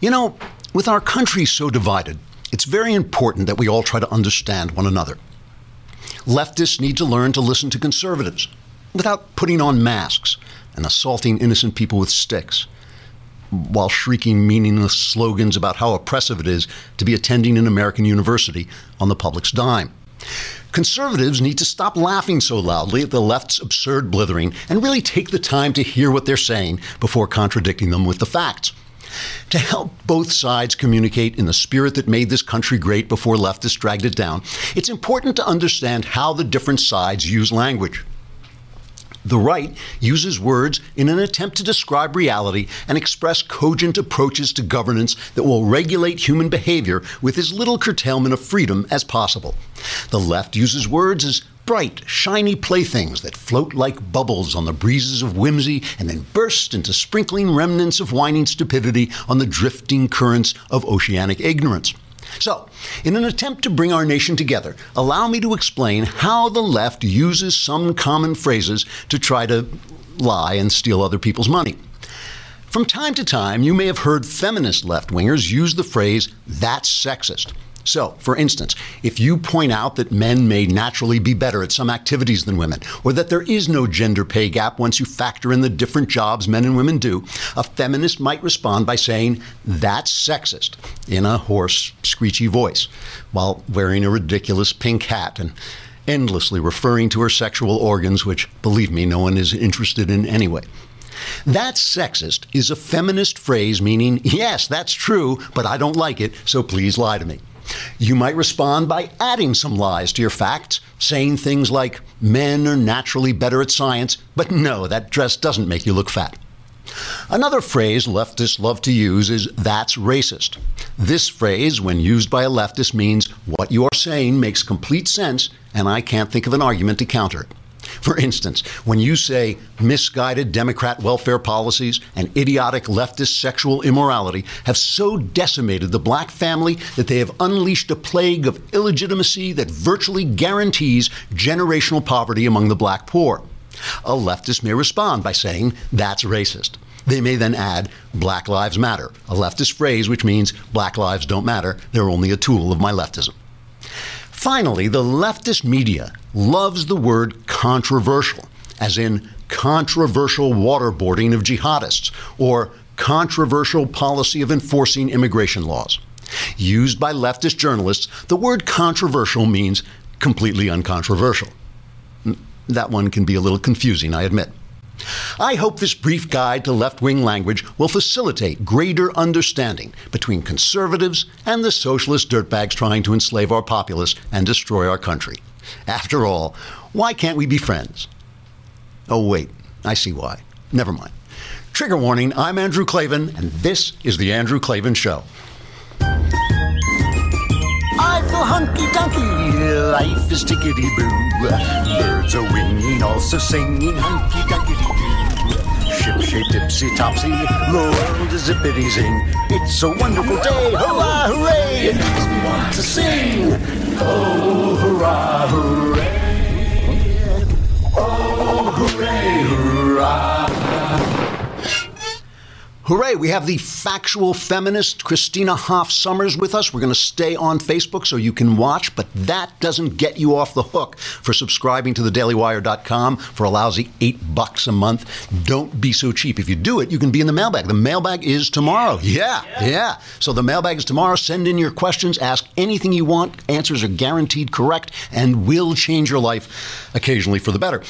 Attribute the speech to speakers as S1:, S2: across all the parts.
S1: You know, with our country so divided, it's very important that we all try to understand one another. Leftists need to learn to listen to conservatives without putting on masks and assaulting innocent people with sticks while shrieking meaningless slogans about how oppressive it is to be attending an American university on the public's dime. Conservatives need to stop laughing so loudly at the left's absurd blithering and really take the time to hear what they're saying before contradicting them with the facts. To help both sides communicate in the spirit that made this country great before leftists dragged it down, it's important to understand how the different sides use language. The right uses words in an attempt to describe reality and express cogent approaches to governance that will regulate human behavior with as little curtailment of freedom as possible. The left uses words as bright, shiny playthings that float like bubbles on the breezes of whimsy and then burst into sprinkling remnants of whining stupidity on the drifting currents of oceanic ignorance. So, in an attempt to bring our nation together, allow me to explain how the left uses some common phrases to try to lie and steal other people's money. From time to time, you may have heard feminist left wingers use the phrase, that's sexist. So, for instance, if you point out that men may naturally be better at some activities than women, or that there is no gender pay gap once you factor in the different jobs men and women do, a feminist might respond by saying, That's sexist, in a hoarse, screechy voice, while wearing a ridiculous pink hat and endlessly referring to her sexual organs, which, believe me, no one is interested in anyway. That's sexist is a feminist phrase meaning, yes, that's true, but I don't like it, so please lie to me. You might respond by adding some lies to your facts, saying things like, men are naturally better at science, but no, that dress doesn't make you look fat. Another phrase leftists love to use is that's racist. This phrase, when used by a leftist, means what you are saying makes complete sense, and I can't think of an argument to counter it. For instance, when you say misguided Democrat welfare policies and idiotic leftist sexual immorality have so decimated the black family that they have unleashed a plague of illegitimacy that virtually guarantees generational poverty among the black poor. A leftist may respond by saying, that's racist. They may then add, Black Lives Matter, a leftist phrase which means black lives don't matter, they're only a tool of my leftism. Finally, the leftist media loves the word controversial, as in controversial waterboarding of jihadists or controversial policy of enforcing immigration laws. Used by leftist journalists, the word controversial means completely uncontroversial. That one can be a little confusing, I admit. I hope this brief guide to left wing language will facilitate greater understanding between conservatives and the socialist dirtbags trying to enslave our populace and destroy our country. After all, why can't we be friends? Oh, wait, I see why. Never mind. Trigger warning I'm Andrew Klavan, and this is The Andrew Klavan Show.
S2: Hunky dunky, life is tickety boo. Birds are winging, also singing hunky dunky doo. Ship shape tipsy topsy, the world is zippity zing. It's a wonderful day, hurrah, hooray! It makes me want to sing. Oh, hurrah, hooray! Oh, hooray, hurrah!
S1: Hooray, we have the factual feminist Christina Hoff Sommers with us. We're going to stay on Facebook so you can watch, but that doesn't get you off the hook for subscribing to thedailywire.com for a lousy eight bucks a month. Don't be so cheap. If you do it, you can be in the mailbag. The mailbag is tomorrow. Yeah, yeah. yeah. So the mailbag is tomorrow. Send in your questions, ask anything you want. Answers are guaranteed correct and will change your life occasionally for the better.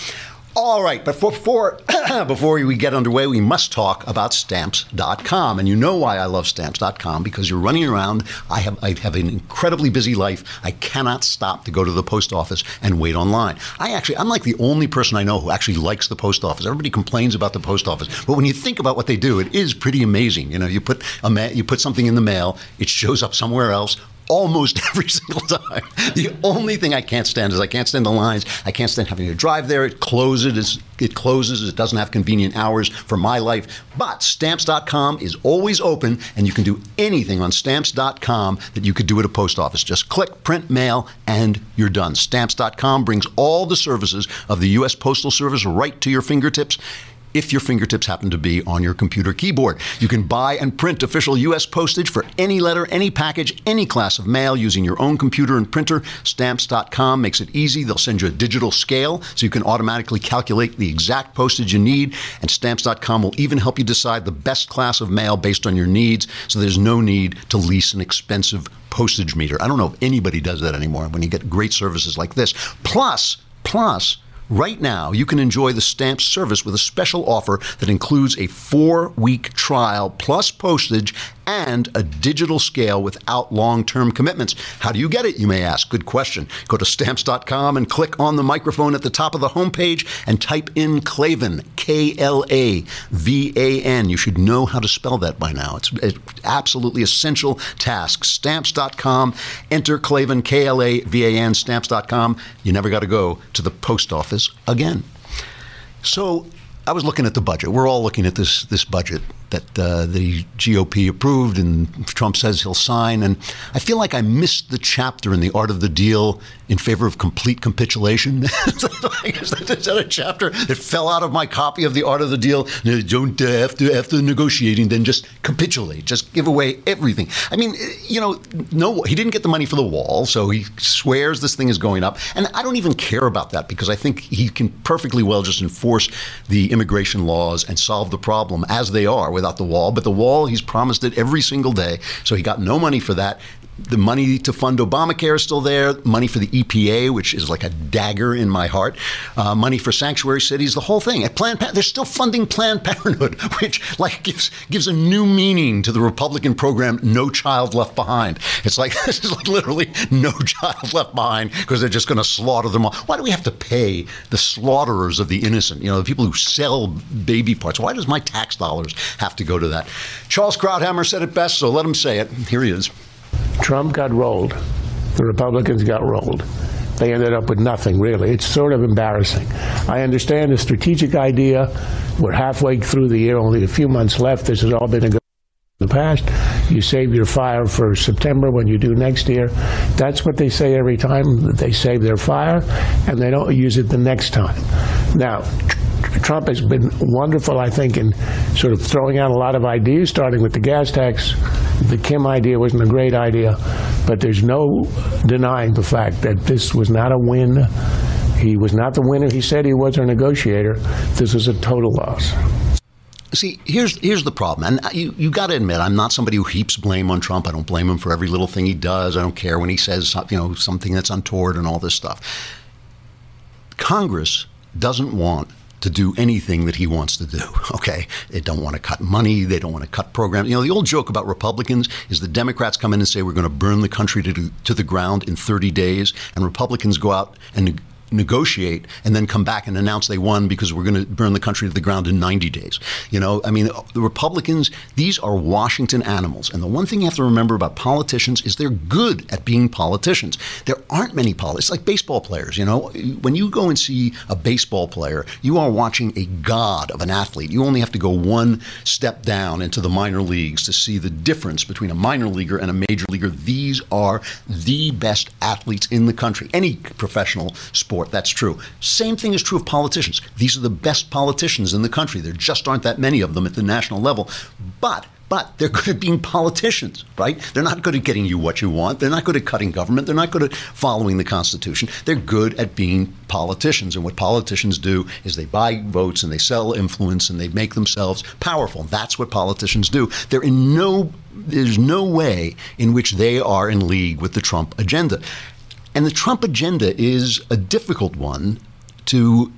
S1: All right, but before before we get underway, we must talk about stamps.com. And you know why I love stamps.com because you're running around. I have I have an incredibly busy life. I cannot stop to go to the post office and wait online. I actually I'm like the only person I know who actually likes the post office. Everybody complains about the post office, but when you think about what they do, it is pretty amazing. You know, you put a ma- you put something in the mail, it shows up somewhere else almost every single time. The only thing I can't stand is I can't stand the lines. I can't stand having to drive there. It closes. It closes. It doesn't have convenient hours for my life. But stamps.com is always open, and you can do anything on stamps.com that you could do at a post office. Just click, print, mail, and you're done. Stamps.com brings all the services of the U.S. Postal Service right to your fingertips if your fingertips happen to be on your computer keyboard. You can buy and print official U.S. postage for any letter, any package, any class of mail using your own computer and printer. Stamps.com makes it easy. They'll send you a digital scale so you can automatically calculate the exact postage you need. And Stamps.com will even help you decide the best class of mail based on your needs so there's no need to lease an expensive postage meter. I don't know if anybody does that anymore when you get great services like this. Plus, plus, Right now, you can enjoy the stamp service with a special offer that includes a four week trial plus postage and a digital scale without long term commitments. How do you get it, you may ask? Good question. Go to stamps.com and click on the microphone at the top of the homepage and type in Klavan, K L A V A N. You should know how to spell that by now. It's an absolutely essential task. Stamps.com, enter Klavan, K L A V A N, stamps.com. You never got to go to the post office again. So I was looking at the budget. We're all looking at this this budget that uh, the GOP approved and Trump says he'll sign. And I feel like I missed the chapter in The Art of the Deal in favor of complete capitulation. Is that a chapter that fell out of my copy of The Art of the Deal? Don't uh, after after negotiating, then just capitulate, just give away everything. I mean, you know, no, he didn't get the money for the wall, so he swears this thing is going up, and I don't even care about that because I think he can perfectly well just enforce the immigration laws and solve the problem as they are without the wall. But the wall, he's promised it every single day. So he got no money for that the money to fund Obamacare is still there. Money for the EPA, which is like a dagger in my heart. Uh, money for sanctuary cities, the whole thing. At Planned, they're still funding Planned Parenthood, which like gives gives a new meaning to the Republican program, No Child Left Behind. It's like this is like literally no child left behind because they're just going to slaughter them all. Why do we have to pay the slaughterers of the innocent? You know, the people who sell baby parts. Why does my tax dollars have to go to that? Charles Krauthammer said it best, so let him say it. Here he is.
S3: Trump got rolled. The Republicans got rolled. They ended up with nothing, really. It's sort of embarrassing. I understand the strategic idea. We're halfway through the year, only a few months left. This has all been a the past. You save your fire for September when you do next year. That's what they say every time. That they save their fire, and they don't use it the next time. Now, Trump has been wonderful, I think, in sort of throwing out a lot of ideas, starting with the gas tax. The Kim idea wasn't a great idea, but there's no denying the fact that this was not a win. He was not the winner he said he was or negotiator. This was a total loss.
S1: See, here's here's the problem, and you you got to admit, I'm not somebody who heaps blame on Trump. I don't blame him for every little thing he does. I don't care when he says you know something that's untoward and all this stuff. Congress doesn't want to do anything that he wants to do. Okay, they don't want to cut money. They don't want to cut programs. You know, the old joke about Republicans is the Democrats come in and say we're going to burn the country to, to the ground in 30 days, and Republicans go out and negotiate and then come back and announce they won because we're going to burn the country to the ground in 90 days. You know, I mean, the Republicans, these are Washington animals. And the one thing you have to remember about politicians is they're good at being politicians. There aren't many politicians, like baseball players, you know. When you go and see a baseball player, you are watching a god of an athlete. You only have to go one step down into the minor leagues to see the difference between a minor leaguer and a major leaguer. These are the best athletes in the country, any professional sport That's true. Same thing is true of politicians. These are the best politicians in the country. There just aren't that many of them at the national level. But but they're good at being politicians, right? They're not good at getting you what you want. They're not good at cutting government. They're not good at following the Constitution. They're good at being politicians. And what politicians do is they buy votes and they sell influence and they make themselves powerful. That's what politicians do. They're in no there's no way in which they are in league with the Trump agenda. And the Trump agenda is a difficult one to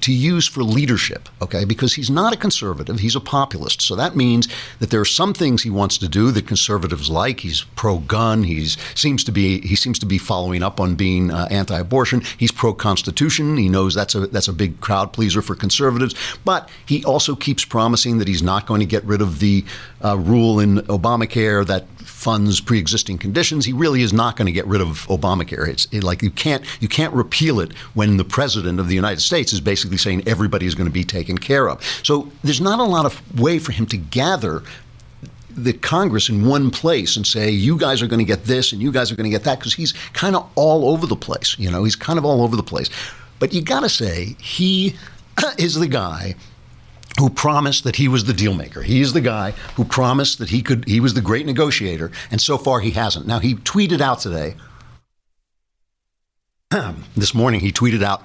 S1: to use for leadership, okay? Because he's not a conservative, he's a populist. So that means that there are some things he wants to do that conservatives like. He's pro-gun. He's seems to be he seems to be following up on being uh, anti-abortion. He's pro-constitution. He knows that's a that's a big crowd pleaser for conservatives. But he also keeps promising that he's not going to get rid of the uh, rule in Obamacare that funds pre-existing conditions. He really is not going to get rid of Obamacare. It's it, like you can't you can't repeal it when the president of the United States is basically saying everybody is going to be taken care of. So there's not a lot of way for him to gather the Congress in one place and say, you guys are going to get this and you guys are going to get that, because he's kind of all over the place. You know, he's kind of all over the place. But you got to say, he is the guy who promised that he was the deal maker. He is the guy who promised that he could he was the great negotiator and so far he hasn't. Now he tweeted out today this morning he tweeted out,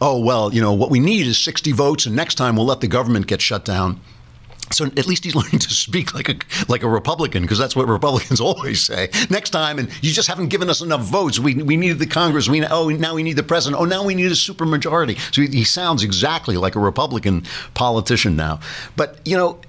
S1: "Oh well, you know what we need is 60 votes, and next time we'll let the government get shut down." So at least he's learning to speak like a like a Republican because that's what Republicans always say. Next time, and you just haven't given us enough votes. We, we needed the Congress. We oh now we need the president. Oh now we need a supermajority. So he, he sounds exactly like a Republican politician now. But you know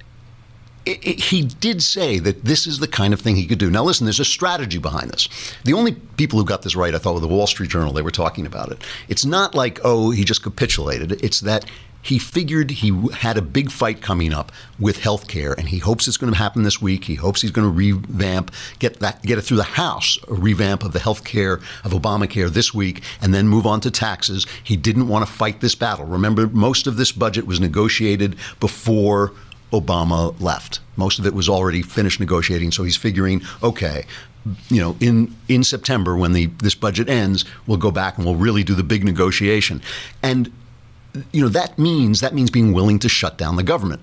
S1: it, it, he did say that this is the kind of thing he could do. Now, listen, there's a strategy behind this. The only people who got this right, I thought, were the Wall Street Journal. They were talking about it. It's not like, oh, he just capitulated. It's that he figured he had a big fight coming up with health care, and he hopes it's going to happen this week. He hopes he's going to revamp, get that, get it through the House, a revamp of the health care of Obamacare this week, and then move on to taxes. He didn't want to fight this battle. Remember, most of this budget was negotiated before Obama left. Most of it was already finished negotiating, so he's figuring, okay, you know, in in September when the this budget ends, we'll go back and we'll really do the big negotiation. And you know, that means that means being willing to shut down the government.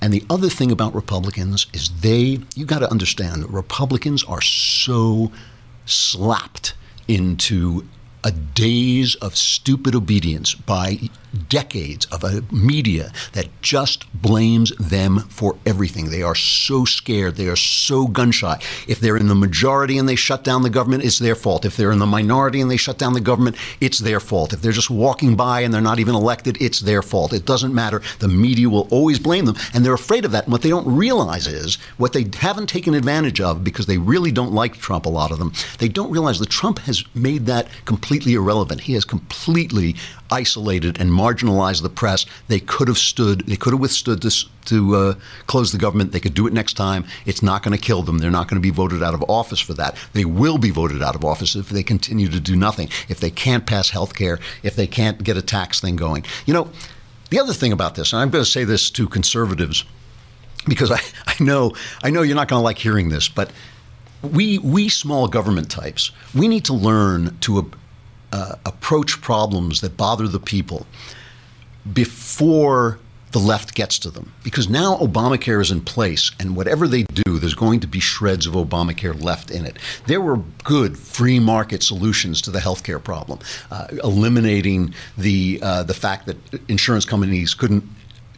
S1: And the other thing about Republicans is they you got to understand Republicans are so slapped into a daze of stupid obedience by decades of a media that just blames them for everything. They are so scared. They are so gun shy. If they're in the majority and they shut down the government, it's their fault. If they're in the minority and they shut down the government, it's their fault. If they're just walking by and they're not even elected, it's their fault. It doesn't matter. The media will always blame them, and they're afraid of that. And what they don't realize is what they haven't taken advantage of because they really don't like Trump, a lot of them. They don't realize that Trump has made that completely irrelevant. He has completely isolated and marginalized the press. They could have stood, they could have withstood this to uh, close the government. They could do it next time. It's not going to kill them. They're not going to be voted out of office for that. They will be voted out of office if they continue to do nothing. If they can't pass health care, if they can't get a tax thing going. You know, the other thing about this, and I'm going to say this to conservatives because I, I know I know you're not going to like hearing this, but we we small government types we need to learn to uh, approach problems that bother the people before the left gets to them. Because now Obamacare is in place, and whatever they do, there's going to be shreds of Obamacare left in it. There were good free market solutions to the healthcare problem, uh, eliminating the uh, the fact that insurance companies couldn't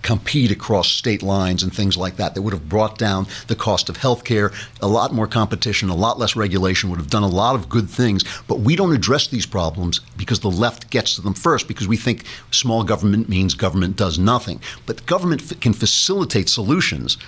S1: compete across state lines and things like that. That would have brought down the cost of health care, a lot more competition, a lot less regulation, would have done a lot of good things. But we don't address these problems because the left gets to them first because we think small government means government does nothing. But government f- can facilitate solutions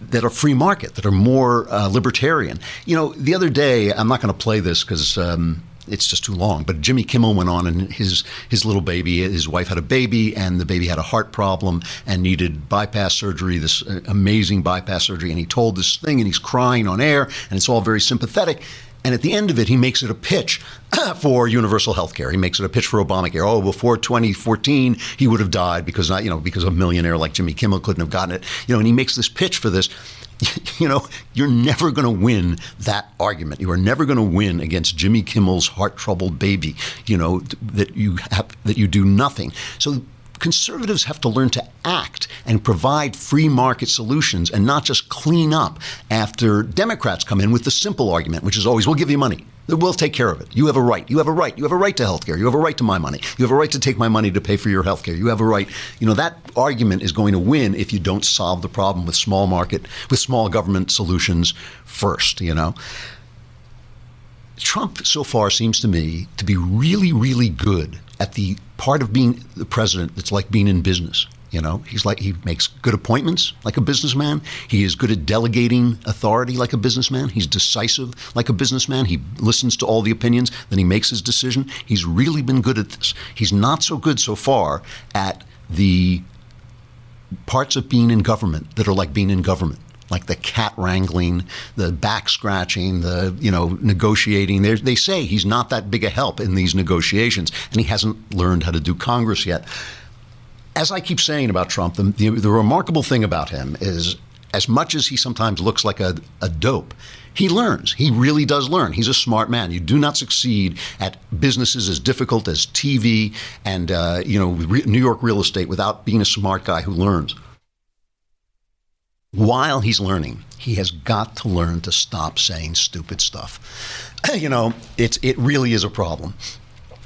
S1: that are free market, that are more uh, libertarian. You know, the other day, I'm not going to play this because. Um, it's just too long. But Jimmy Kimmel went on, and his his little baby, his wife had a baby, and the baby had a heart problem and needed bypass surgery, this uh, amazing bypass surgery. And he told this thing, and he's crying on air, and it's all very sympathetic. And at the end of it, he makes it a pitch for universal health care. He makes it a pitch for Obamacare. Oh, before 2014, he would have died because not, you know, because a millionaire like Jimmy Kimmel couldn't have gotten it. You know, and he makes this pitch for this. you know, you're never going to win that argument. You are never going to win against Jimmy Kimmel's heart-troubled baby. You know that you have that you do nothing. So conservatives have to learn to act and provide free market solutions and not just clean up after Democrats come in with the simple argument, which is always, we'll give you money. We'll take care of it. You have a right. You have a right. You have a right to health care. You have a right to my money. You have a right to take my money to pay for your health care. You have a right. You know, that argument is going to win if you don't solve the problem with small market, with small government solutions first, you know. Trump so far seems to me to be really, really good at the part of being the president that's like being in business. You know, he's like he makes good appointments like a businessman. He is good at delegating authority like a businessman. He's decisive like a businessman. He listens to all the opinions, then he makes his decision. He's really been good at this. He's not so good so far at the parts of being in government that are like being in government like the cat wrangling, the back scratching, the you know negotiating. They're, they say he's not that big a help in these negotiations, and he hasn't learned how to do Congress yet. As I keep saying about Trump, the, the, the remarkable thing about him is, as much as he sometimes looks like a, a dope, he learns. He really does learn. He's a smart man. You do not succeed at businesses as difficult as TV and uh, you know New York real estate without being a smart guy who learns. While he's learning, he has got to learn to stop saying stupid stuff. You know, it's it really is a problem.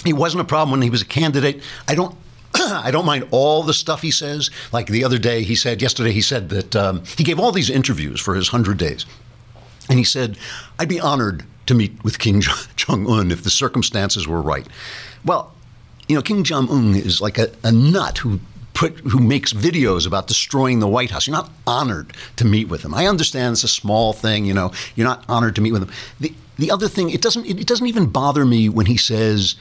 S1: He wasn't a problem when he was a candidate. I don't. I don't mind all the stuff he says. Like the other day, he said, yesterday, he said that um, he gave all these interviews for his 100 days. And he said, I'd be honored to meet with Kim Jong un if the circumstances were right. Well, you know, Kim Jong un is like a, a nut who put who makes videos about destroying the White House. You're not honored to meet with him. I understand it's a small thing, you know. You're not honored to meet with him. The the other thing, it doesn't it, doesn't even bother me when he says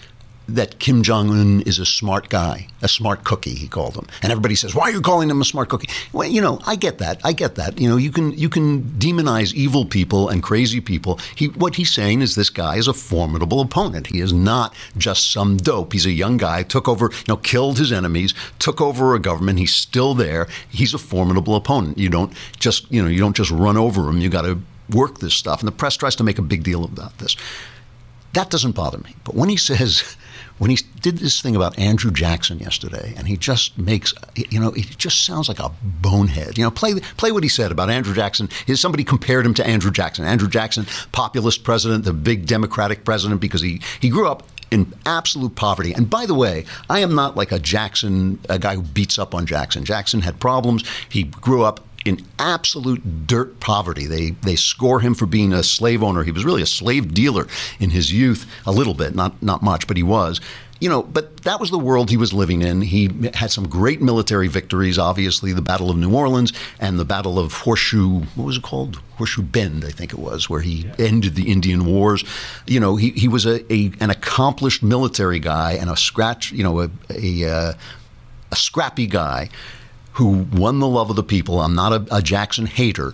S1: that Kim Jong Un is a smart guy, a smart cookie, he called him. And everybody says, "Why are you calling him a smart cookie?" Well, you know, I get that. I get that. You know, you can you can demonize evil people and crazy people. He what he's saying is this guy is a formidable opponent. He is not just some dope. He's a young guy, took over, you know, killed his enemies, took over a government. He's still there. He's a formidable opponent. You don't just, you know, you don't just run over him. You got to work this stuff. And the press tries to make a big deal about this. That doesn't bother me. But when he says when he did this thing about Andrew Jackson yesterday, and he just makes, you know, it just sounds like a bonehead. You know, play play what he said about Andrew Jackson. Is somebody compared him to Andrew Jackson? Andrew Jackson, populist president, the big Democratic president, because he he grew up in absolute poverty. And by the way, I am not like a Jackson, a guy who beats up on Jackson. Jackson had problems. He grew up in absolute dirt poverty. They they score him for being a slave owner. He was really a slave dealer in his youth, a little bit, not not much, but he was. You know, but that was the world he was living in. He had some great military victories, obviously, the Battle of New Orleans and the Battle of Horseshoe, what was it called? Horseshoe Bend, I think it was, where he yeah. ended the Indian Wars. You know, he, he was a, a, an accomplished military guy and a scratch, you know, a, a, uh, a scrappy guy who won the love of the people. I'm not a, a Jackson hater,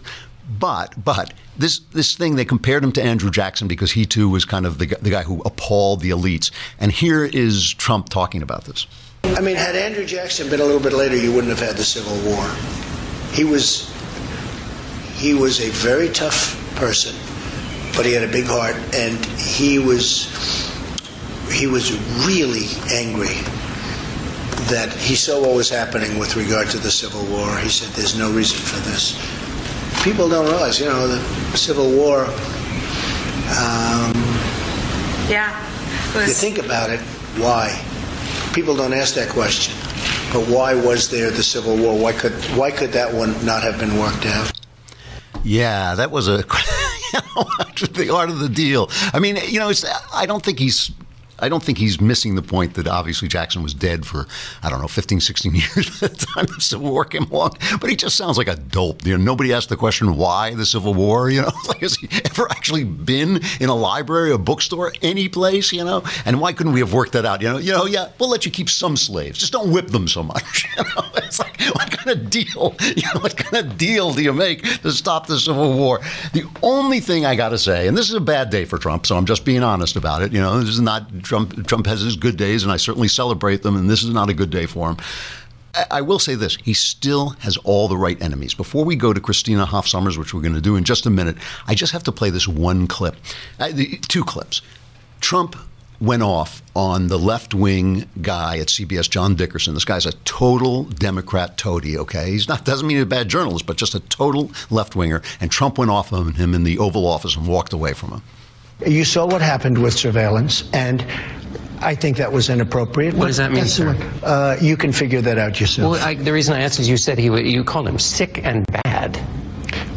S1: but but this this thing they compared him to Andrew Jackson because he too was kind of the, the guy who appalled the elites. And here is Trump talking about this.
S4: I mean, had Andrew Jackson been a little bit later, you wouldn't have had the Civil War. He was he was a very tough person, but he had a big heart, and he was he was really angry that he saw what was happening with regard to the Civil War. He said, "There's no reason for this." People don't realize, you know, the Civil War. Um,
S5: yeah.
S4: Was... You think about it. Why? People don't ask that question. But why was there the Civil War? Why could why could that one not have been worked out?
S1: Yeah, that was a the art of the deal. I mean, you know, I don't think he's I don't think he's missing the point that obviously Jackson was dead for, I don't know, 15, 16 years at the time the Civil War came along. But he just sounds like a dope. You know, nobody asked the question why the Civil War. You know, like has he ever actually been in a library, a bookstore, any place? You know, and why couldn't we have worked that out? You know, you know, yeah, we'll let you keep some slaves, just don't whip them so much. You know, it's like what kind of deal? You know, what kind of deal do you make to stop the Civil War? The only thing I got to say, and this is a bad day for Trump, so I'm just being honest about it. You know, this is not Trump Trump has his good days, and I certainly celebrate them. And this is not a good day for him. I will say this: he still has all the right enemies. Before we go to Christina Hoff Sommers, which we're going to do in just a minute, I just have to play this one clip, two clips. Trump went off on the left wing guy at CBS, John Dickerson. This guy's a total Democrat toady, okay? He's not, doesn't mean he's a bad journalist, but just a total left winger. And Trump went off on him in the Oval Office and walked away from him.
S4: You saw what happened with surveillance, and I think that was inappropriate.
S6: What does that mean, sir?
S4: Uh, you can figure that out yourself.
S6: Well, I, the reason I asked is you said he you called him sick and bad.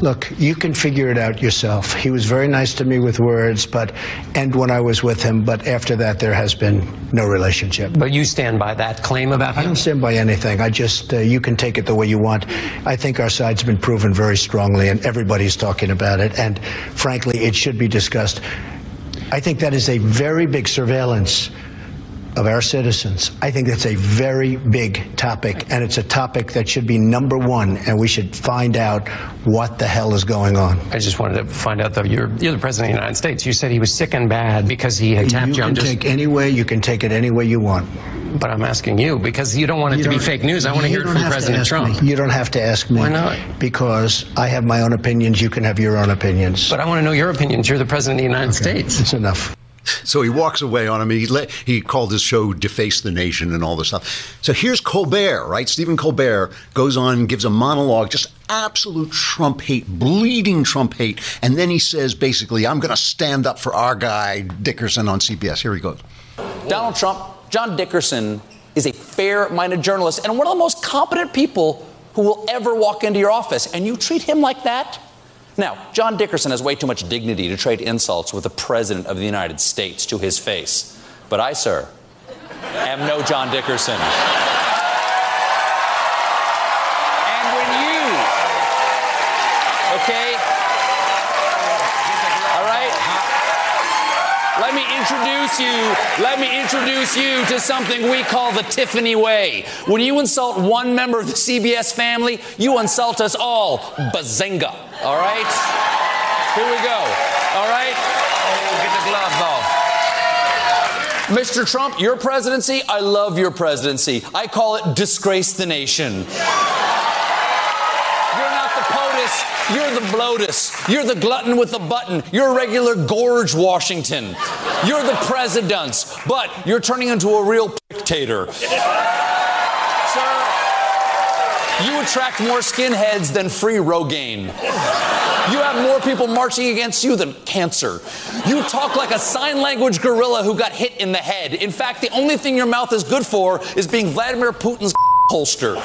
S4: Look, you can figure it out yourself. He was very nice to me with words, but and when I was with him, but after that there has been no relationship.
S6: But you stand by that claim about him?
S4: I don't stand by anything. I just uh, you can take it the way you want. I think our side's been proven very strongly, and everybody's talking about it. And frankly, it should be discussed. I think that is a very big surveillance of our citizens. I think that's a very big topic, and it's a topic that should be number one, and we should find out what the hell is going on.
S6: I just wanted to find out, though, you're, you're the President of the United States. You said he was sick and bad because he attacked
S4: you.
S6: You
S4: can just... take any way, you can take it any way you want.
S6: But I'm asking you because you don't want it you to be fake news. I want to hear it from President Trump.
S4: Me. You don't have to ask me.
S6: Why not?
S4: Because I have my own opinions. You can have your own opinions.
S6: But I want to know your opinions. You're the President of the United okay. States.
S4: It's enough.
S1: So he walks away on him. He let, he called his show "Deface the Nation" and all this stuff. So here's Colbert, right? Stephen Colbert goes on gives a monologue, just absolute Trump hate, bleeding Trump hate, and then he says basically, "I'm going to stand up for our guy Dickerson on CBS." Here he goes.
S5: Donald Trump, John Dickerson is a fair-minded journalist and one of the most competent people who will ever walk into your office, and you treat him like that. Now, John Dickerson has way too much dignity to trade insults with the President of the United States to his face. But I, sir, am no John Dickerson. And when you, okay, all right, let me introduce you, let me introduce you to something we call the Tiffany way. When you insult one member of the CBS family, you insult us all. Bazinga. All right? Here we go. All right? Oh, get the gloves off. Mr. Trump, your presidency, I love your presidency. I call it disgrace the nation. You're not the POTUS, you're the bloatus. You're the glutton with the button. You're a regular Gorge Washington. You're the presidents, but you're turning into a real dictator. Attract more skinheads than free Rogaine. You have more people marching against you than cancer. You talk like a sign language gorilla who got hit in the head. In fact, the only thing your mouth is good for is being Vladimir Putin's holster.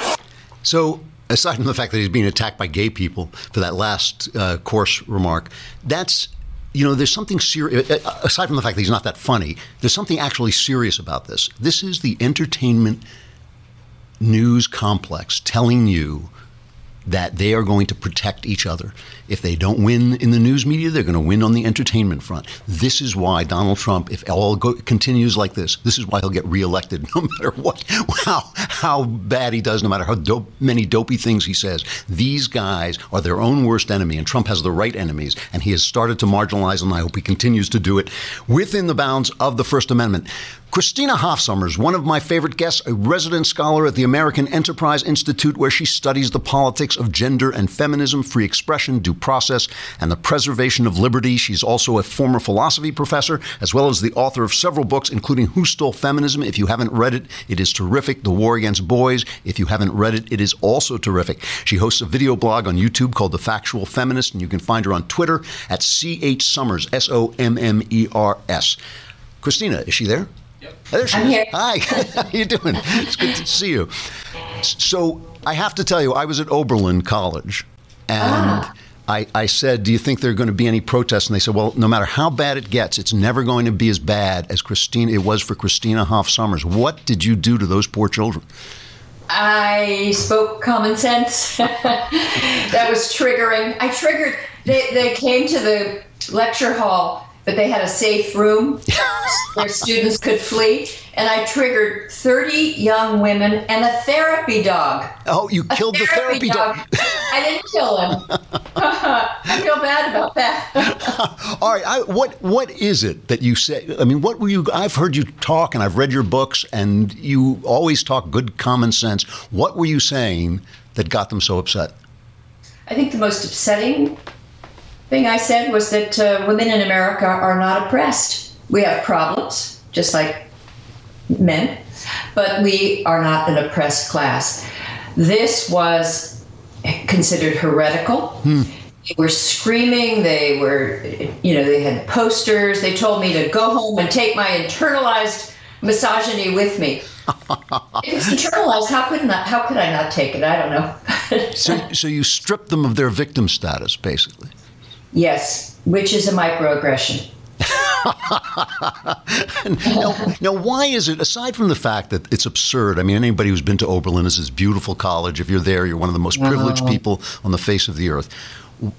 S1: So, aside from the fact that he's being attacked by gay people for that last uh, coarse remark, that's you know, there's something serious. Aside from the fact that he's not that funny, there's something actually serious about this. This is the entertainment news complex telling you that they are going to protect each other. If they don't win in the news media, they're going to win on the entertainment front. This is why Donald Trump, if all go, continues like this, this is why he'll get reelected no matter what, how, how bad he does, no matter how dope, many dopey things he says. These guys are their own worst enemy, and Trump has the right enemies, and he has started to marginalize them. I hope he continues to do it within the bounds of the First Amendment. Christina Hoff Sommers, one of my favorite guests, a resident scholar at the American Enterprise Institute, where she studies the politics of gender and feminism, free expression, due process, and the preservation of liberty. She's also a former philosophy professor, as well as the author of several books, including Who Stole Feminism. If you haven't read it, it is terrific. The War Against Boys. If you haven't read it, it is also terrific. She hosts a video blog on YouTube called The Factual Feminist, and you can find her on Twitter at CH Sommers, S O M M E R S. Christina, is she there? There she
S7: I'm
S1: is.
S7: here.
S1: Hi, how you doing? It's good to see you. So I have to tell you, I was at Oberlin College, and
S7: Ah.
S1: I, I said, "Do you think there are going to be any protests?" And they said, "Well, no matter how bad it gets, it's never going to be as bad as Christina. It was for Christina Hoff Sommers. What did you do to those poor children?"
S7: I spoke common sense. that was triggering. I triggered. They, they came to the lecture hall, but they had a safe room where students could flee. And I triggered 30 young women and a therapy dog.
S1: Oh, you
S7: A
S1: killed the therapy dog.
S7: I didn't kill him. I feel bad about that.
S1: All right, I, what what is it that you say? I mean, what were you? I've heard you talk, and I've read your books, and you always talk good common sense. What were you saying that got them so upset?
S7: I think the most upsetting thing I said was that uh, women in America are not oppressed. We have problems, just like men, but we are not an oppressed class. This was considered heretical. They were screaming. They were, you know, they had posters. They told me to go home and take my internalized misogyny with me. if it's internalized, how could not? How could I not take it? I don't know.
S1: So, so you stripped them of their victim status, basically.
S7: Yes, which is a microaggression.
S1: now, now, why is it, aside from the fact that it's absurd, I mean, anybody who's been to Oberlin is this beautiful college. If you're there, you're one of the most privileged people on the face of the earth.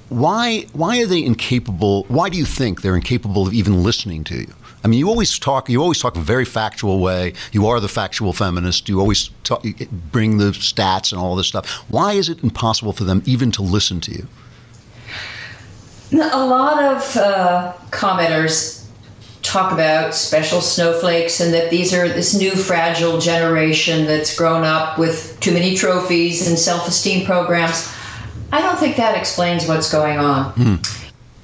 S1: Why, why are they incapable? Why do you think they're incapable of even listening to you? I mean, you always talk. You always talk a very factual way. You are the factual feminist. You always talk, you bring the stats and all this stuff. Why is it impossible for them even to listen to you?
S7: A lot of uh, commenters talk about special snowflakes and that these are this new fragile generation that's grown up with too many trophies and self-esteem programs. I don't think that explains what's going on.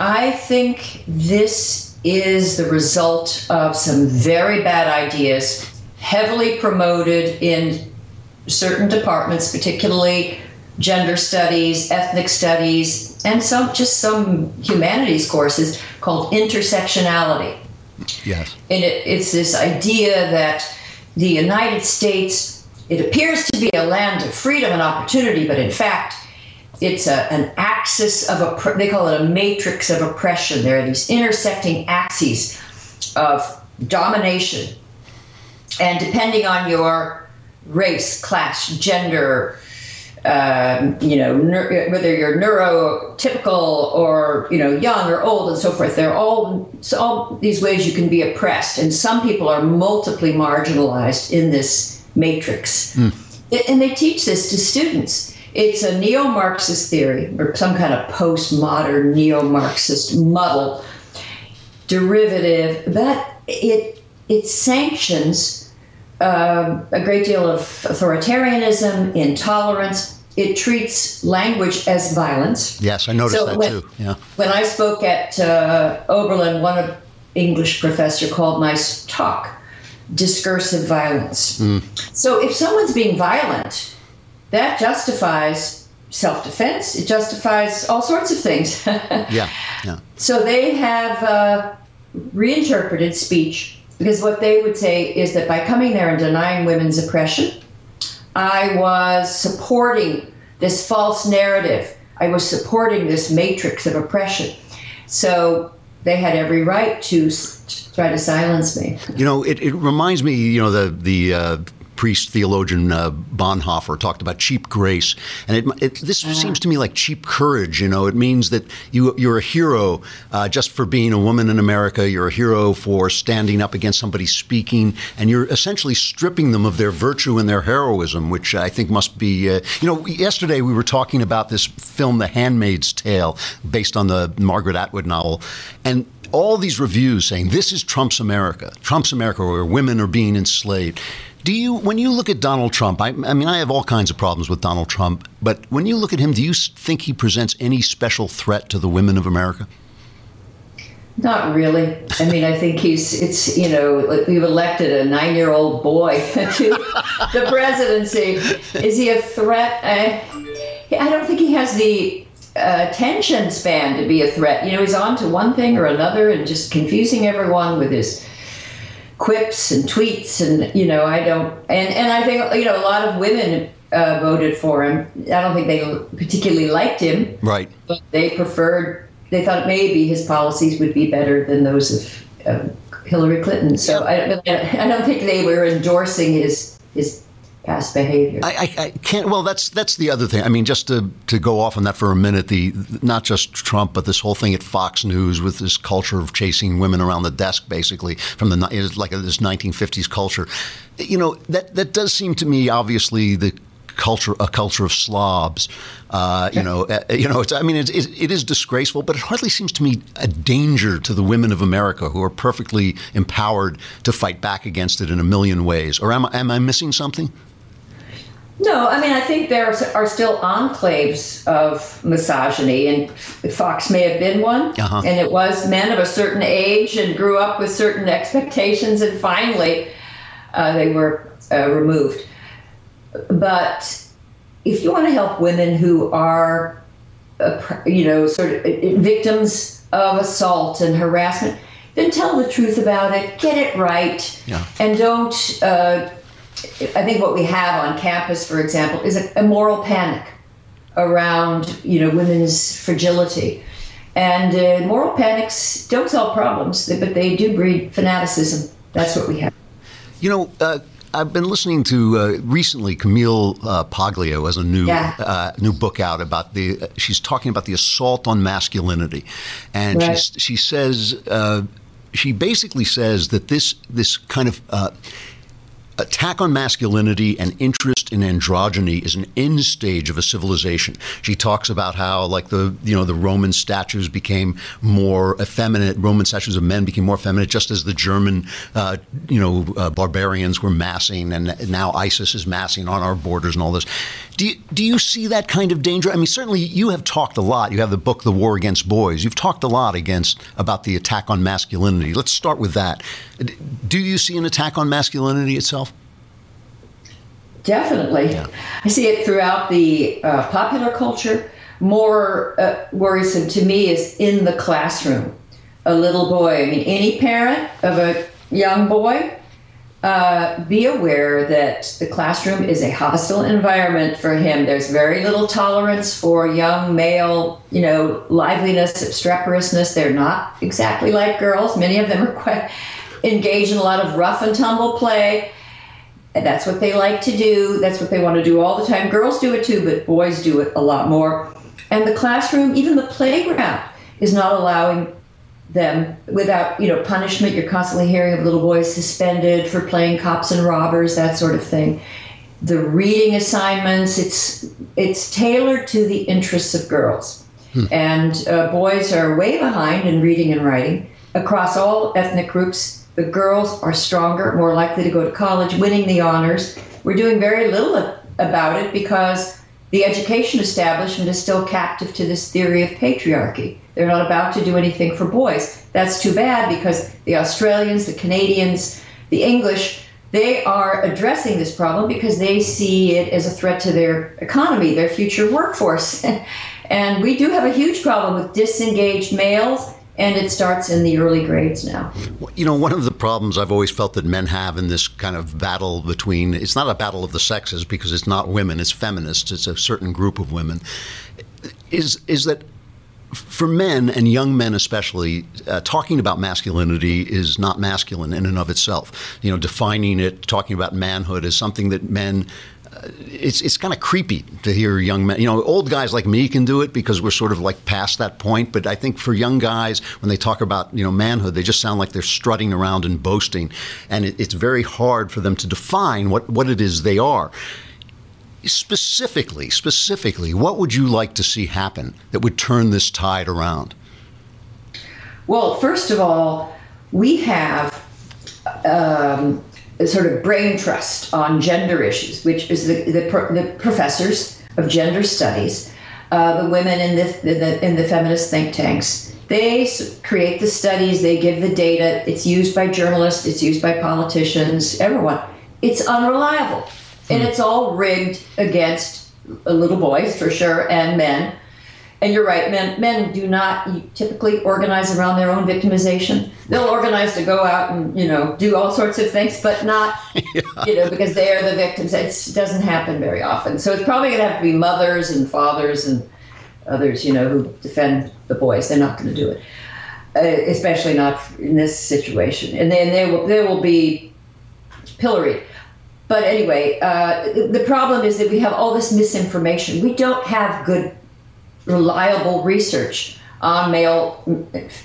S7: I think this is the result of some very bad ideas, heavily promoted in certain departments, particularly gender studies, ethnic studies, and some just some humanities courses called intersectionality.
S1: Yes.
S7: And it, it's this idea that the United States, it appears to be a land of freedom and opportunity, but in fact, it's a, an axis of a they call it a matrix of oppression. There are these intersecting axes of domination, and depending on your race, class, gender, um, you know, ner- whether you're neurotypical or you know young or old and so forth. There are all all these ways you can be oppressed, and some people are multiply marginalized in this matrix. And they teach this to students. It's a neo-Marxist theory or some kind of postmodern neo-Marxist muddle derivative that it it sanctions um, a great deal of authoritarianism, intolerance. It treats language as violence.
S1: Yes, I noticed
S7: So
S1: that
S7: when-
S1: too. Yeah.
S7: When I spoke at uh, Oberlin, one English professor called my talk discursive violence. So if someone's being violent, that justifies self defense, it justifies all sorts of things.
S1: Yeah. Yeah.
S7: So they have uh, reinterpreted speech because what they would say is that by coming there and denying women's oppression, I was supporting this false narrative. I was supporting this matrix of oppression. So they had every right to try to silence me.
S1: You know, it, it reminds me, you know, the the uh, priest theologian uh, Bonhoeffer talked about cheap grace, and it, it this seems to me like cheap courage. You know, it means that you you're a hero uh, just for being a woman in America. You're a hero for standing up against somebody speaking, and you're essentially stripping them of their virtue and their heroism, which I think must be. Uh, you know, yesterday we were talking about this film, The Handmaid's Tale, based on the Margaret Atwood novel, and all these reviews saying this is Trump's America, Trump's America, where women are being enslaved. Do you, when you look at Donald Trump, I, I mean, I have all kinds of problems with Donald Trump, but when you look at him, do you think he presents any special threat to the women of America?
S7: Not really. I mean, I think he's, it's, you know, we've elected a nine year old boy to the presidency. Is he a threat? I, I don't think he has the uh, attention span to be a threat. You know, he's on to one thing or another and just confusing everyone with his quips and tweets. And, you know, I don't, and, and I think, you know, a lot of women uh, voted for him. I don't think they particularly liked him
S1: Right.
S7: but they preferred they thought maybe his policies would be better than those of uh, Hillary Clinton. So I, don't- I don't think they were endorsing his his past behavior.
S1: I, I, I can't. Well, that's that's the other thing. I mean, just to to go off on that for a minute, the not just Trump, but this whole thing at Fox News with this culture of chasing women around the desk, basically from the it's like this 1950s culture. You know, that that does seem to me obviously the culture a culture of slobs. Uh, you know, uh, you know. It's, I mean, it, it, it is disgraceful, but it hardly seems to me a danger to the women of America who are perfectly empowered to fight back against it in a million ways. Or am am I missing something?
S7: No, I mean I think there are still enclaves of misogyny, and Fox may have been one.
S1: Uh-huh.
S7: And it was men of a certain age and grew up with certain expectations, and finally uh, they were uh, removed. But if you want to help women who are, uh, you know, sort of uh, victims of assault and harassment, then tell the truth about it, get it right,
S1: Yeah.
S7: and don't. I think what we have on campus, for example, is a, a moral panic around, you know, women's fragility. And uh, moral panics don't solve problems, but they do breed fanaticism. That's what we have.
S1: You know, uh, I've been listening to uh, recently. Camille uh, Paglia has a new
S7: Yeah.
S1: uh, new book out about the. Uh, she's talking about the assault on masculinity, and
S7: Right.
S1: she's, she says uh, she basically says that this this kind of. Attack on masculinity and interest in androgyny is an end stage of a civilization. She talks about how, like the you know the Roman statues became more effeminate. Roman statues of men became more effeminate, just as the German uh, you know uh, barbarians were massing, and now ISIS is massing on our borders and all this. Do you, do you see that kind of danger? I mean, certainly you have talked a lot. You have the book "The War Against Boys." You've talked a lot against about the attack on masculinity. Let's start with that. Do you see an attack on masculinity itself?
S7: Definitely. Yeah. I see it throughout the uh, popular culture. More uh, worrisome to me is in the classroom. A little boy, I mean, any parent of a young boy, uh, be aware that the classroom is a hostile environment for him. There's very little tolerance for young male, you know, liveliness, obstreperousness. They're not exactly like girls. Many of them are quite engaged in a lot of rough and tumble play. And that's what they like to do. That's what they want to do all the time. Girls do it too, but boys do it a lot more. And the classroom, even the playground, is not allowing them without, you know, punishment. You're constantly hearing of little boys suspended for playing cops and robbers, that sort of thing. The reading assignments, it's it's tailored to the interests of girls. Hmm. And uh, boys are way behind in reading and writing across all ethnic groups the girls are stronger, more likely to go to college, winning the honors. We're doing very little about it because the education establishment is still captive to this theory of patriarchy. They're not about to do anything for boys. That's too bad because the Australians, the Canadians, the English, they are addressing this problem because they see it as a threat to their economy, their future workforce. and we do have a huge problem with disengaged males and it starts in the early grades now.
S1: You know, one of the problems I've always felt that men have in this kind of battle between it's not a battle of the sexes because it's not women, it's feminists, it's a certain group of women, is is that for men and young men especially, uh, talking about masculinity is not masculine in and of itself. You know, defining it, talking about manhood is something that men it's it's kind of creepy to hear young men. You know, old guys like me can do it because we're sort of like past that point. But I think for young guys, when they talk about you know manhood, they just sound like they're strutting around and boasting, and it, it's very hard for them to define what what it is they are. Specifically, specifically, what would you like to see happen that would turn this tide around?
S7: Well, first of all, we have um, sort of brain trust on gender issues, which is the, the, the professors of gender studies, uh, the women in the, the, in the feminist think tanks. They create the studies, they give the data. It's used by journalists, it's used by politicians, everyone. It's unreliable. And hmm. it's all rigged against little boys, for sure, and men and you're right, men men do not typically organize around their own victimization. They'll organize to go out and you know do all sorts of things, but not yeah. you know because they are the victims. It doesn't happen very often. So it's probably going to have to be mothers and fathers and others, you know, who defend the boys. They're not going to do it, uh, especially not in this situation. And then they will they will be pilloried. But anyway, uh, the problem is that we have all this misinformation. We don't have good reliable research on male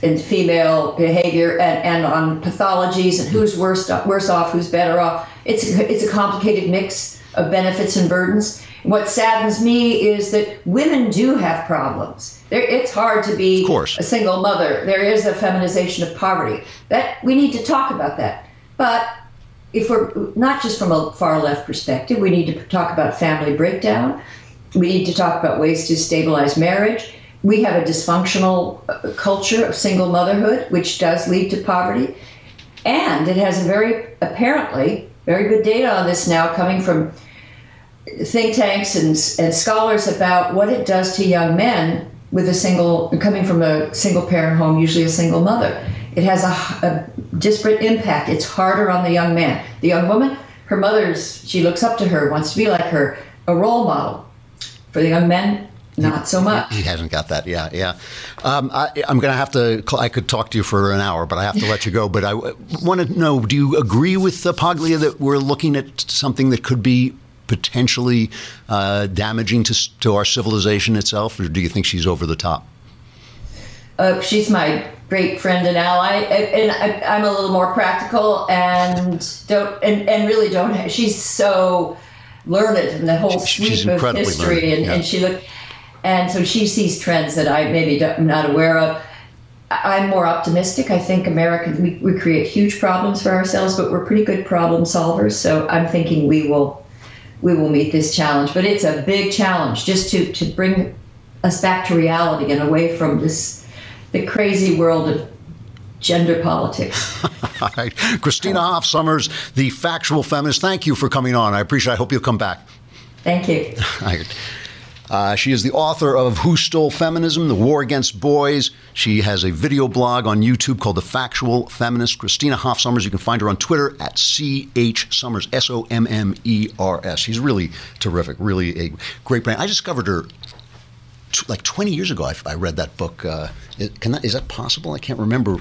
S7: and female behavior and, and on pathologies and who's worse, worse off, who's better off. It's, it's a complicated mix of benefits and burdens. What saddens me is that women do have problems. There, it's hard to be a single mother. There is a feminization of poverty. That we need to talk about that. But if we're not just from a far left perspective, we need to talk about family breakdown. We need to talk about ways to stabilize marriage. We have a dysfunctional uh, culture of single motherhood, which does lead to poverty. And it has a very, apparently, very good data on this now coming from think tanks and, and scholars about what it does to young men with a single, coming from a single parent home, usually a single mother. It has a, a disparate impact. It's harder on the young man. The young woman, her mother's, she looks up to her, wants to be like her, a role model. For the young men, not so much.
S1: He hasn't got that. Yeah, yeah. Um, I, am going to have to. I could talk to you for an hour, but I have to let you go. But I want to know: Do you agree with uh, Paglia that we're looking at something that could be potentially uh, damaging to, to our civilization itself, or do you think she's over the top?
S7: Uh, she's my great friend and ally, and, and I, I'm a little more practical and don't and, and really don't. She's so learned in the whole
S1: She-
S7: sweep of history, and,
S1: yeah.
S7: and she looked, and so she sees trends that I maybe am not aware of. I'm more optimistic. I think Americans we, we create huge problems for ourselves, but we're pretty good problem solvers. So I'm thinking we will we will meet this challenge. But it's a big challenge just to to bring us back to reality and away from this the crazy world of gender politics.
S1: Right. Christina Hoff Sommers, the factual feminist, thank you for coming on. I appreciate it. I hope you'll come back.
S7: Thank you.
S1: Right. Uh, she is the author of Who Stole Feminism? The War Against Boys. She has a video blog on YouTube called The Factual Feminist. Christina Hoff Sommers. You can find her on Twitter at CH Sommers, S O M M E R S. She's really terrific, really a great brand. I discovered her like 20 years ago. I, I read that book. Uh, can that, is that possible? I can't remember.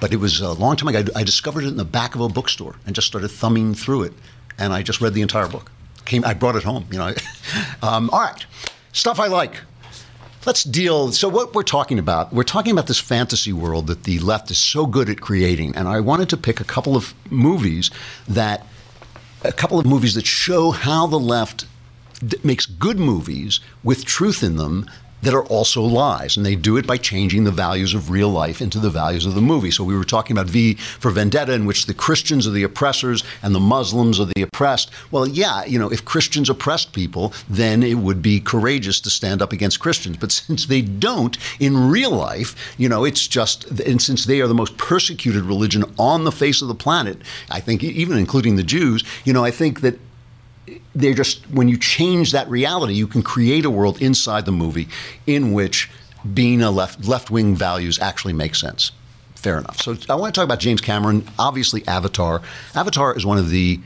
S1: But it was a long time ago. I, I discovered it in the back of a bookstore and just started thumbing through it. And I just read the entire book. Came, I brought it home, you know. um, all right. Stuff I like. Let's deal. So, what we're talking about, we're talking about this fantasy world that the left is so good at creating. And I wanted to pick a couple of movies that, a couple of movies that show how the left d- makes good movies with truth in them that are also lies. And they do it by changing the values of real life into the values of the movie. So we were talking about V for Vendetta, in which the Christians are the oppressors and the Muslims are the oppressed. Well, yeah, you know, if Christians oppressed people, then it would be courageous to stand up against Christians. But since they don't in real life, you know, it's just, and since they are the most persecuted religion on the face of the planet, I think, even including the Jews, you know, I think that they're just when you change that reality, you can create a world inside the movie in which being a left left wing values actually make sense. Fair enough. So I want to talk about James Cameron. Obviously, Avatar. Avatar is one of the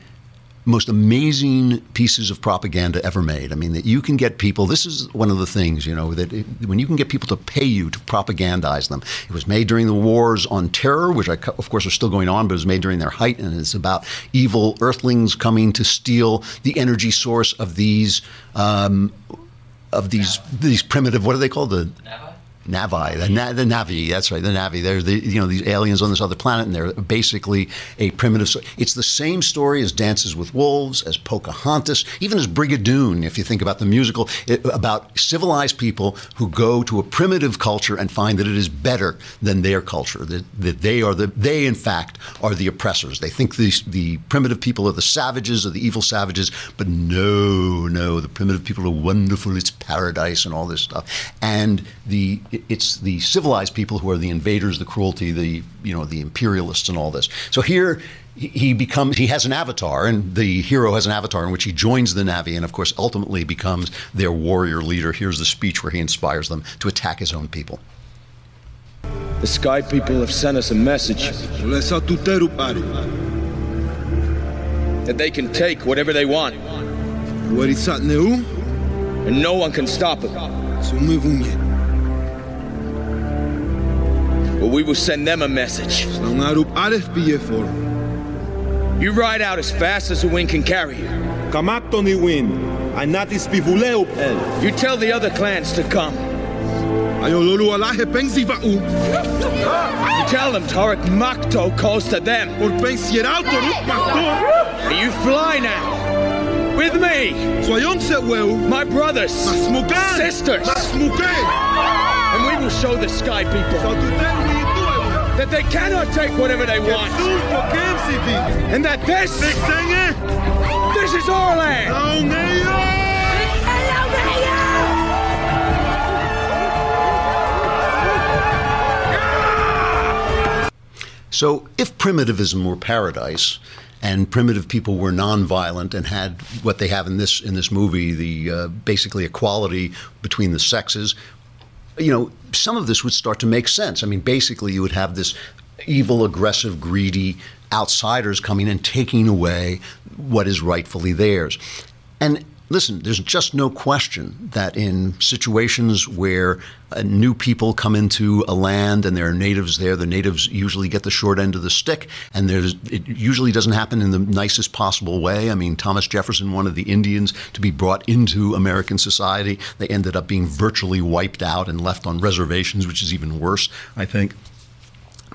S1: most amazing pieces of propaganda ever made. I mean, that you can get people. This is one of the things, you know, that it, when you can get people to pay you to propagandize them. It was made during the wars on terror, which I, of course are still going on, but it was made during their height, and it's about evil Earthlings coming to steal the energy source of these. Um, of these these primitive, what are they called? The Na'vi, the, Na- the Na'vi. That's right, the Na'vi. They're the you know these aliens on this other planet, and they're basically a primitive. So it's the same story as Dances with Wolves, as Pocahontas, even as Brigadoon. If you think about the musical, it, about civilized people who go to a primitive culture and find that it is better than their culture. That, that they are the they in fact are the oppressors. They think the the primitive people are the savages, are the evil savages, but no, no, the primitive people are wonderful. It's paradise and all this stuff, and the it's the civilized people who are the invaders, the cruelty, the you know the imperialists and all this. So here he- he becomes he has an avatar, and the hero has an avatar in which he joins the Na'vi, and of course ultimately becomes their warrior leader. Here's the speech where he inspires them to attack his own people.
S8: The Sky people have sent us a message that they can take whatever they want, and no one can stop them. But we will send them a message. You ride out as fast as the wind can carry you. You tell the other clans to come. You tell them Toruk Makto calls to them. And you fly now. With me. My brothers. Sisters. And will show the sky people that they cannot take whatever they want. And that this, this is our land.
S1: So, if primitivism were paradise, and primitive people were nonviolent and had what they have in this in this movie, the uh, basically equality between the sexes, you know, some of this would start to make sense. I mean, basically, you would have this evil, aggressive, greedy outsiders coming and taking away what is rightfully theirs. And listen, there's just no question that in situations where uh, new people come into a land and there are natives there, the natives usually get the short end of the stick, and there's it usually doesn't happen in the nicest possible way. I mean, Thomas Jefferson wanted the Indians to be brought into American society. They ended up being virtually wiped out and left on reservations, which is even worse, I think.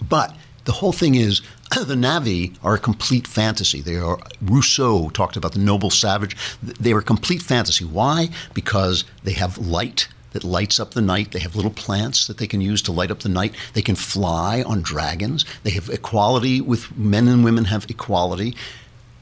S1: But the whole thing is the Na'vi are a complete fantasy. They are Rousseau talked about the noble savage. They are a complete fantasy. Why? Because they have light that lights up the night. They have little plants that they can use to light up the night. They can fly on dragons. They have equality with men and women have equality.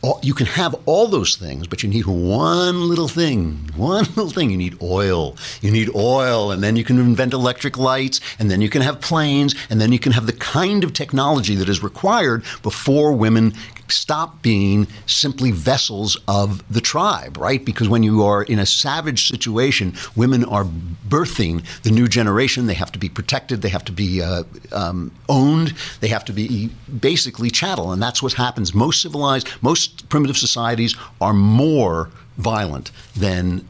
S1: All, you can have all those things, but you need one little thing. One little thing. You need oil. You need oil, and then you can invent electric lights, and then you can have planes, and then you can have the kind of technology that is required before women stop being simply vessels of the tribe, right? Because when you are in a savage situation, women are birthing the new generation. They have to be protected. They have to be uh, um, owned. They have to be basically chattel, and that's what happens. Most civilized, most primitive societies are more violent than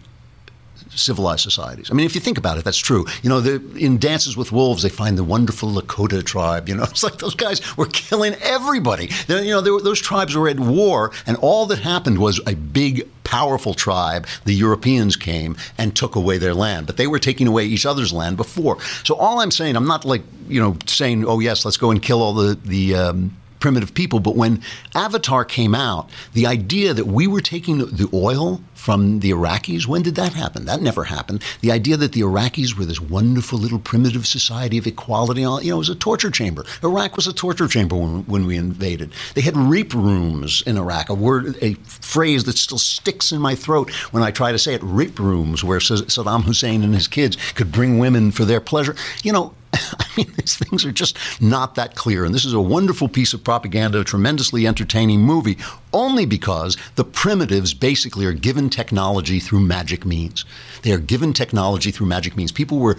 S1: civilized societies. I mean, if you think about it, that's true. You know, in Dances with Wolves, they find the wonderful Lakota tribe. You know, it's like those guys were killing everybody. They're, you know, were, those tribes were at war, and all that happened was a big, powerful tribe. The Europeans came and took away their land, but they were taking away each other's land before. So all I'm saying, I'm not like you know saying, oh yes, let's go and kill all the the um, primitive people. But when Avatar came out, the idea that we were taking the oil from the Iraqis, when did that happen? That never happened. The idea that the Iraqis were this wonderful little primitive society of equality, you know, it was a torture chamber. Iraq was a torture chamber when, when we invaded. They had reap rooms in Iraq, a word, a phrase that still sticks in my throat when I try to say it. Reap rooms, where Saddam Hussein and his kids could bring women for their pleasure. You know, I mean, these things are just not that clear. And this is a wonderful piece of propaganda, a tremendously entertaining movie, only because the primitives basically are given technology through magic means. They are given technology through magic means. People were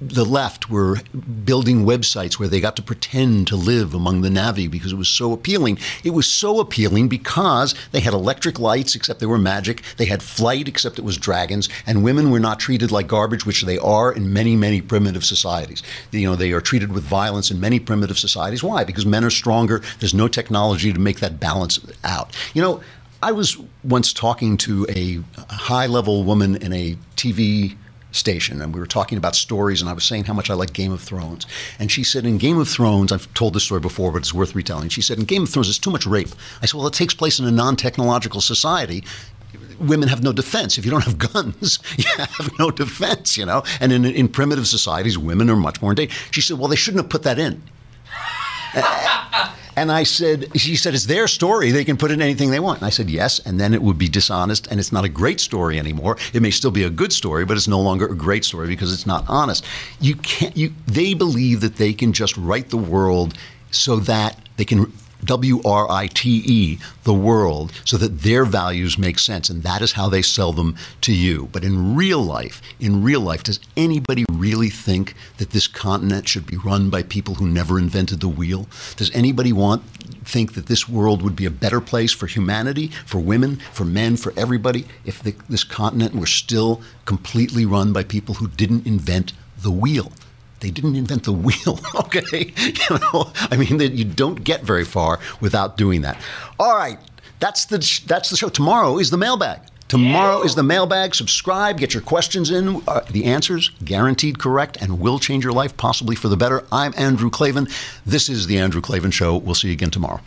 S1: the left were building websites where they got to pretend to live among the Na'vi because it was so appealing. It was so appealing because they had electric lights, except they were magic. They had flight, except it was dragons. And women were not treated like garbage, which they are in many, many primitive societies. You know, they are treated with violence in many primitive societies. Why? Because men are stronger. There's no technology to make that balance out. You know, I was once talking to a high level woman in a TV station and we were talking about stories and I was saying how much I like Game of Thrones. And she said, in Game of Thrones, I've told this story before, but it's worth retelling. She said, in Game of Thrones, it's too much rape. I said, well, it takes place in a non technological society. Women have no defense. If you don't have guns, you have no defense, you know? And in, in primitive societies, women are much more in danger. She said, well, they shouldn't have put that in. Eh, And I said, she said, it's their story. They can put in anything they want. And I said, yes. And then it would be dishonest and it's not a great story anymore. It may still be a good story, but it's no longer a great story because it's not honest. You can't, you, they believe that they can just write the world so that they can W R I T E, the world, so that their values make sense. And that is how they sell them to you. But in real life, in real life, does anybody really think that this continent should be run by people who never invented the wheel? Does anybody want think that this world would be a better place for humanity, for women, for men, for everybody, if the, this continent were still completely run by people who didn't invent the wheel? They didn't invent the wheel. okay, you know, I mean, that you don't get very far without doing that. All right, that's the that's the show. Tomorrow is the mailbag. Tomorrow is the mailbag. Subscribe, get your questions in. Uh, the answers guaranteed correct and will change your life, possibly for the better. I'm Andrew Klavan. This is the Andrew Klavan Show. We'll see you again tomorrow.